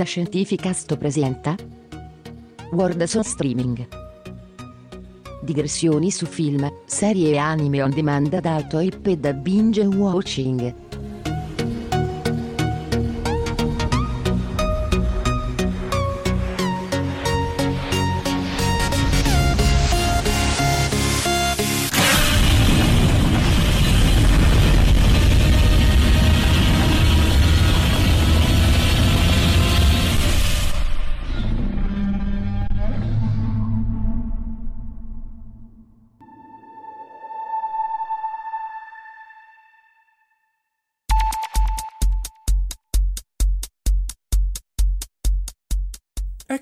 Fantascientificast presenta World on Streaming Digressioni su film, serie e anime on demand ad alto hype e da binge watching.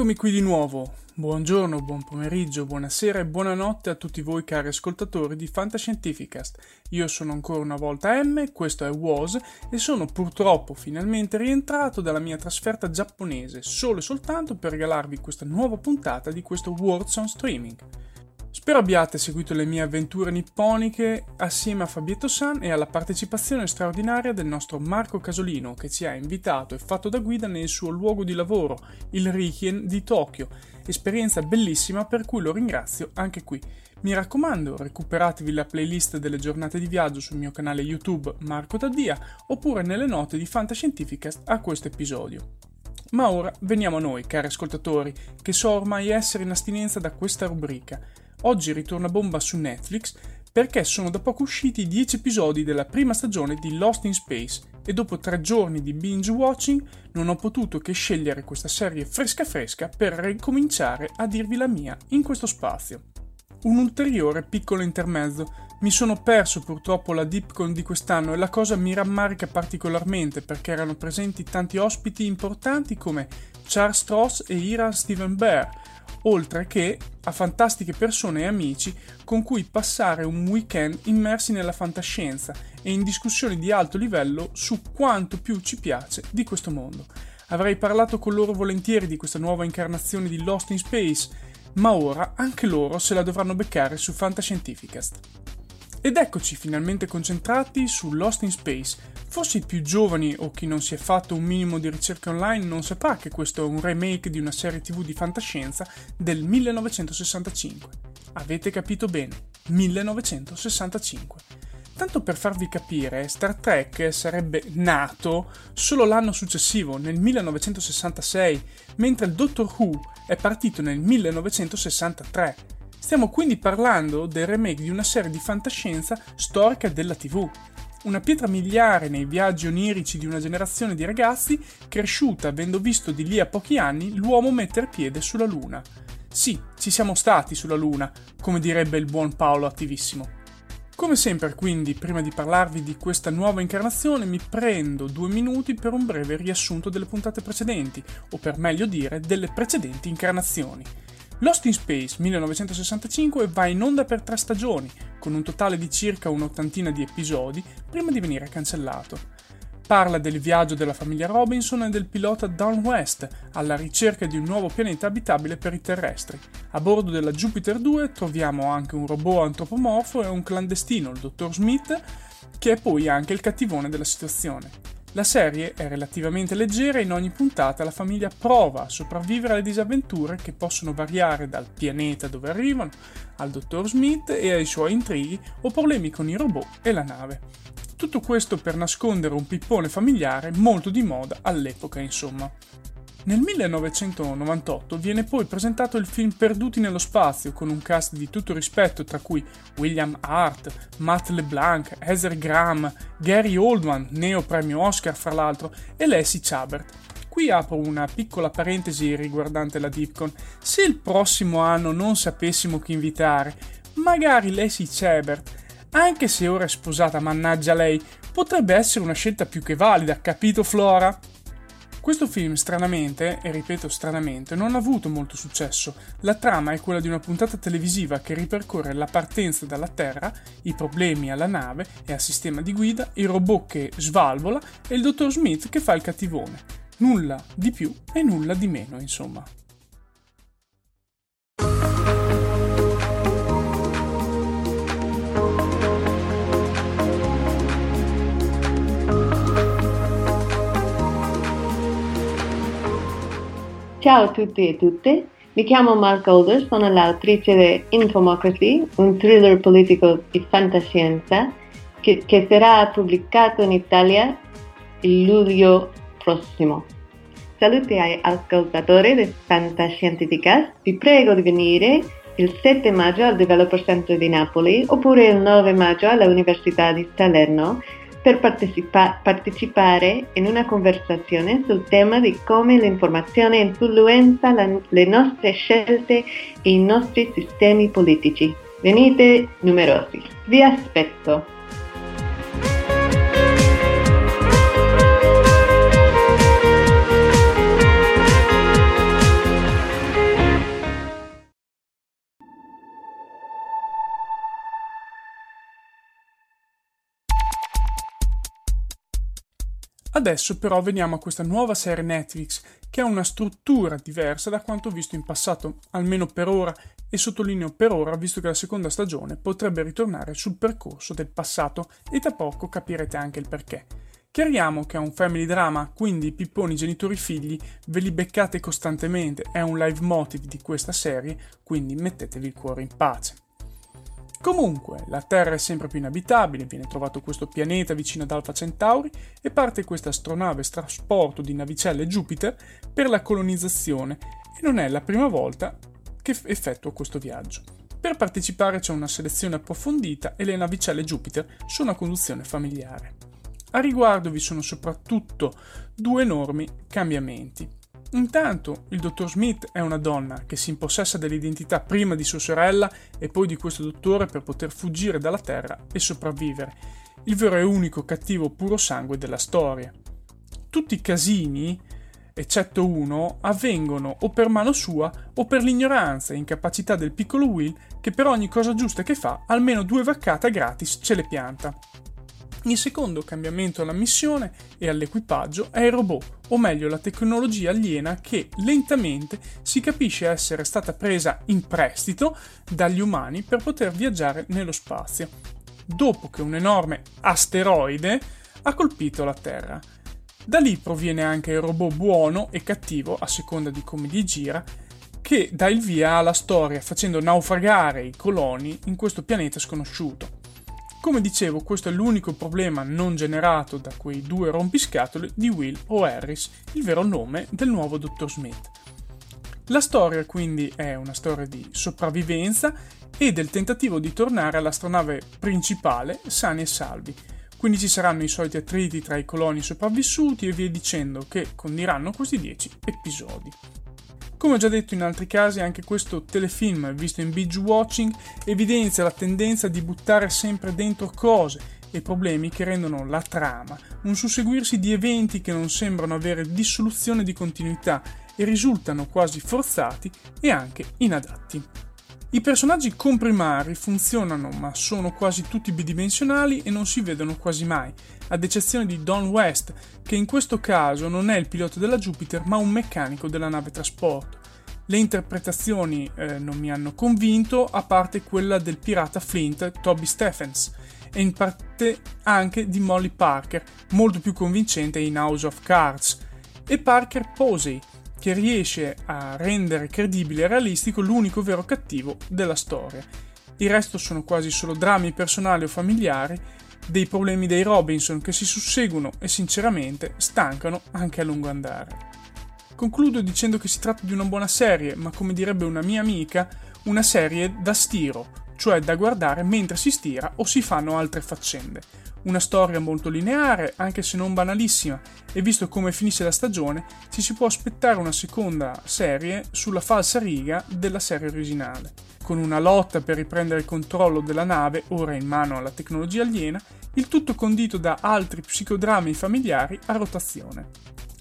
Eccomi qui di nuovo. Buongiorno, buon pomeriggio, buonasera e buonanotte a tutti voi cari ascoltatori di Fantascientificast. Io sono ancora una volta M, questo è Was e sono purtroppo finalmente rientrato dalla mia trasferta giapponese solo e soltanto per regalarvi questa nuova puntata di questo Words on Streaming. Spero abbiate seguito le mie avventure nipponiche assieme a Fabietto San e alla partecipazione straordinaria del nostro Marco Casolino che ci ha invitato e fatto da guida nel suo luogo di lavoro, il Rikien di Tokyo, esperienza bellissima per cui lo ringrazio anche qui. Mi raccomando, recuperatevi la playlist delle giornate di viaggio sul mio canale YouTube Marco Taddia oppure nelle note di Fantascientificast a questo episodio. Ma ora veniamo a noi, cari ascoltatori, che so ormai essere in astinenza da questa rubrica. Oggi ritorna bomba su Netflix perché sono da poco usciti 10 episodi della prima stagione di Lost in Space e dopo tre giorni di binge watching non ho potuto che scegliere questa serie fresca fresca per ricominciare a dirvi la mia in questo spazio. Un ulteriore piccolo intermezzo. Mi sono perso purtroppo la Dipcon di quest'anno e la cosa mi rammarica particolarmente perché erano presenti tanti ospiti importanti come Charles Stross e Ira Steven Bear, oltre che a fantastiche persone e amici con cui passare un weekend immersi nella fantascienza e in discussioni di alto livello su quanto più ci piace di questo mondo. Avrei parlato con loro volentieri di questa nuova incarnazione di Lost in Space, ma ora anche loro se la dovranno beccare su Fantascientificast. Ed eccoci finalmente concentrati su Lost in Space. Forse i più giovani o chi non si è fatto un minimo di ricerca online non saprà che questo è un remake di una serie tv di fantascienza del 1965. Avete capito bene, 1965. Tanto per farvi capire, Star Trek sarebbe nato solo l'anno successivo, nel 1966, mentre il Doctor Who è partito nel 1963. Stiamo quindi parlando del remake di una serie di fantascienza storica della TV. Una pietra miliare nei viaggi onirici di una generazione di ragazzi cresciuta avendo visto di lì a pochi anni l'uomo mettere piede sulla Luna. Sì, ci siamo stati sulla Luna, come direbbe il buon Paolo attivissimo. Come sempre, quindi, prima di parlarvi di questa nuova incarnazione, mi prendo due minuti per un breve riassunto delle puntate precedenti, o per meglio dire, delle precedenti incarnazioni. Lost in Space 1965 va in onda per tre stagioni, con un totale di circa un'ottantina di episodi, prima di venire cancellato. Parla del viaggio della famiglia Robinson e del pilota Down West alla ricerca di un nuovo pianeta abitabile per i terrestri. A bordo della Jupiter 2 troviamo anche un robot antropomorfo e un clandestino, il dottor Smith, che è poi anche il cattivone della situazione. La serie è relativamente leggera e in ogni puntata la famiglia prova a sopravvivere alle disavventure che possono variare dal pianeta dove arrivano, al dottor Smith e ai suoi intrighi o problemi con i robot e la nave. Tutto questo per nascondere un pippone familiare molto di moda all'epoca, insomma. Nel 1998 viene poi presentato il film Perduti nello spazio con un cast di tutto rispetto tra cui William Hart, Matt LeBlanc, Heather Graham, Gary Oldman, neo premio Oscar fra l'altro, e Leslie Chabert. Qui apro una piccola parentesi riguardante la Dipcon. Se il prossimo anno non sapessimo chi invitare, magari Leslie Chabert, anche se ora è sposata, mannaggia lei, potrebbe essere una scelta più che valida, capito Flora? Questo film, stranamente, e ripeto stranamente, non ha avuto molto successo. La trama è quella di una puntata televisiva che ripercorre la partenza dalla Terra, i problemi alla nave e al sistema di guida, il robot che svalvola e il dottor Smith che fa il cattivone. Nulla di più e nulla di meno, insomma. Ciao a tutti e tutte, mi chiamo Mark Golder, sono l'autrice di Infomocracy, un thriller politico di fantascienza che, che sarà pubblicato in Italia il luglio prossimo. Saluti ai ascoltatori di Fantascientificast, vi prego di venire il 7 maggio al Developer Center di Napoli oppure il 9 maggio all'Università di Salerno per partecipa- partecipare in una conversazione sul tema di come l'informazione influenza la- le nostre scelte e i nostri sistemi politici. Venite numerosi. Vi aspetto. Adesso però veniamo a questa nuova serie Netflix che ha una struttura diversa da quanto visto in passato, almeno per ora, e sottolineo per ora visto che la seconda stagione potrebbe ritornare sul percorso del passato e tra poco capirete anche il perché. Chiariamo che è un family drama, quindi pipponi genitori figli ve li beccate costantemente, è un live motive di questa serie, quindi mettetevi il cuore in pace. Comunque, la Terra è sempre più inabitabile, viene trovato questo pianeta vicino ad Alpha Centauri e parte questa astronave trasporto di navicelle Jupiter per la colonizzazione e non è la prima volta che effettua questo viaggio. Per partecipare c'è una selezione approfondita e le navicelle Jupiter sono a conduzione familiare. A riguardo vi sono soprattutto due enormi cambiamenti. Intanto il dottor Smith è una donna che si impossessa dell'identità prima di sua sorella e poi di questo dottore per poter fuggire dalla Terra e sopravvivere, il vero e unico cattivo puro sangue della storia. Tutti i casini, eccetto uno, avvengono o per mano sua o per l'ignoranza e incapacità del piccolo Will che per ogni cosa giusta che fa almeno due vaccate gratis ce le pianta. Il secondo cambiamento alla missione e all'equipaggio è il robot, o meglio la tecnologia aliena che lentamente si capisce essere stata presa in prestito dagli umani per poter viaggiare nello spazio, dopo che un enorme asteroide ha colpito la Terra. Da lì proviene anche il robot buono e cattivo, a seconda di come gli gira, che dà il via alla storia facendo naufragare i coloni in questo pianeta sconosciuto. Come dicevo, questo è l'unico problema non generato da quei due rompiscatole di Will o Harris, il vero nome del nuovo Dottor Smith. La storia quindi è una storia di sopravvivenza e del tentativo di tornare all'astronave principale sani e salvi. Quindi ci saranno i soliti attriti tra i coloni sopravvissuti e via dicendo che condiranno questi 10 episodi. Come già detto in altri casi, anche questo telefilm, visto in binge watching, evidenzia la tendenza di buttare sempre dentro cose e problemi che rendono la trama un susseguirsi di eventi che non sembrano avere dissoluzione di continuità e risultano quasi forzati e anche inadatti. I personaggi comprimari funzionano ma sono quasi tutti bidimensionali e non si vedono quasi mai, ad eccezione di Don West, che in questo caso non è il pilota della Jupiter ma un meccanico della nave trasporto. Le interpretazioni eh, non mi hanno convinto, a parte quella del pirata Flint Toby Stephens, e in parte anche di Molly Parker, molto più convincente in House of Cards, e Parker Posey, che riesce a rendere credibile e realistico l'unico vero cattivo della storia. Il resto sono quasi solo drammi personali o familiari dei problemi dei Robinson che si susseguono e sinceramente stancano anche a lungo andare. Concludo dicendo che si tratta di una buona serie, ma come direbbe una mia amica, una serie da stiro, cioè da guardare mentre si stira o si fanno altre faccende. Una storia molto lineare, anche se non banalissima, e visto come finisce la stagione, ci si può aspettare una seconda serie sulla falsa riga della serie originale, con una lotta per riprendere il controllo della nave ora in mano alla tecnologia aliena, il tutto condito da altri psicodrammi familiari a rotazione.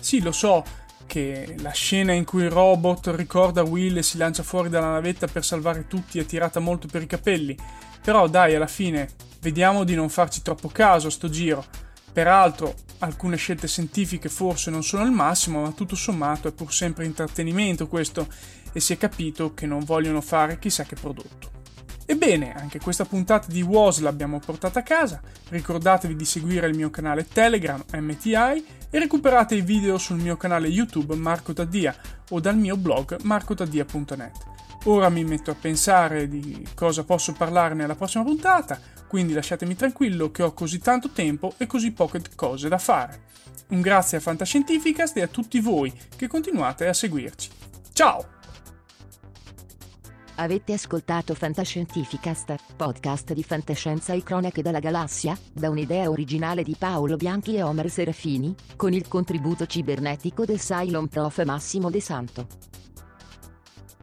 Sì, lo so, che la scena in cui il robot ricorda Will e si lancia fuori dalla navetta per salvare tutti è tirata molto per i capelli, però dai, alla fine vediamo di non farci troppo caso a sto giro. Peraltro, alcune scelte scientifiche forse non sono il massimo, ma tutto sommato è pur sempre intrattenimento questo e si è capito che non vogliono fare chissà che prodotto. Ebbene, anche questa puntata di WOS l'abbiamo portata a casa. Ricordatevi di seguire il mio canale Telegram MTI e recuperate i video sul mio canale YouTube Marco Taddia o dal mio blog marcotaddia.net. Ora mi metto a pensare di cosa posso parlare nella prossima puntata, quindi lasciatemi tranquillo che ho così tanto tempo e così poche cose da fare. Un grazie a Fantascientificast e a tutti voi che continuate a seguirci. Ciao! Avete ascoltato Fantascientificast, podcast di fantascienza e cronache dalla galassia, da un'idea originale di Paolo Bianchi e Omer Serafini, con il contributo cibernetico del Cylon Prof Massimo De Santo.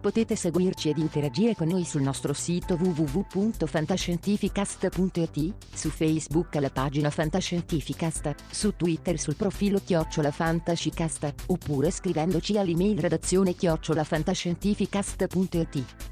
Potete seguirci ed interagire con noi sul nostro sito www.fantascientificast.it, su Facebook alla pagina Fantascientificast, su Twitter sul profilo Chiocciola Fantascicast, oppure scrivendoci all'email redazione chiocciolafantascientificast.it.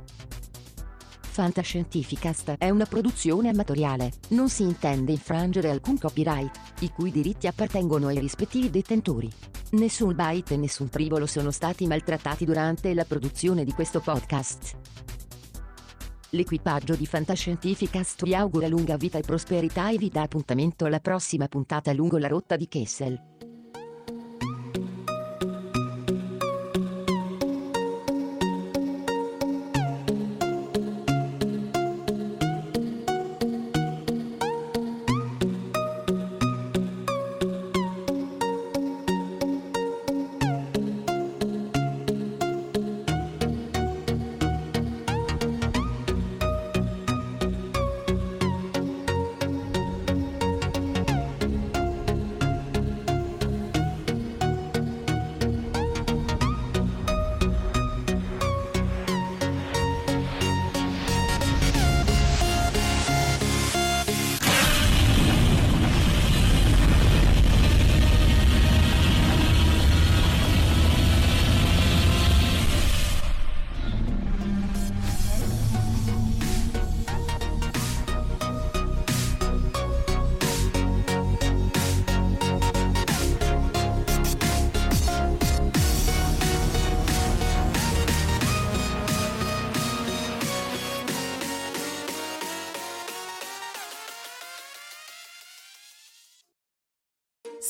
Fantascientificast è una produzione amatoriale, non si intende infrangere alcun copyright, i cui diritti appartengono ai rispettivi detentori. Nessun byte e nessun tribolo sono stati maltrattati durante la produzione di questo podcast. L'equipaggio di Fantascientificast vi augura lunga vita e prosperità e vi dà appuntamento alla prossima puntata lungo la rotta di Kessel.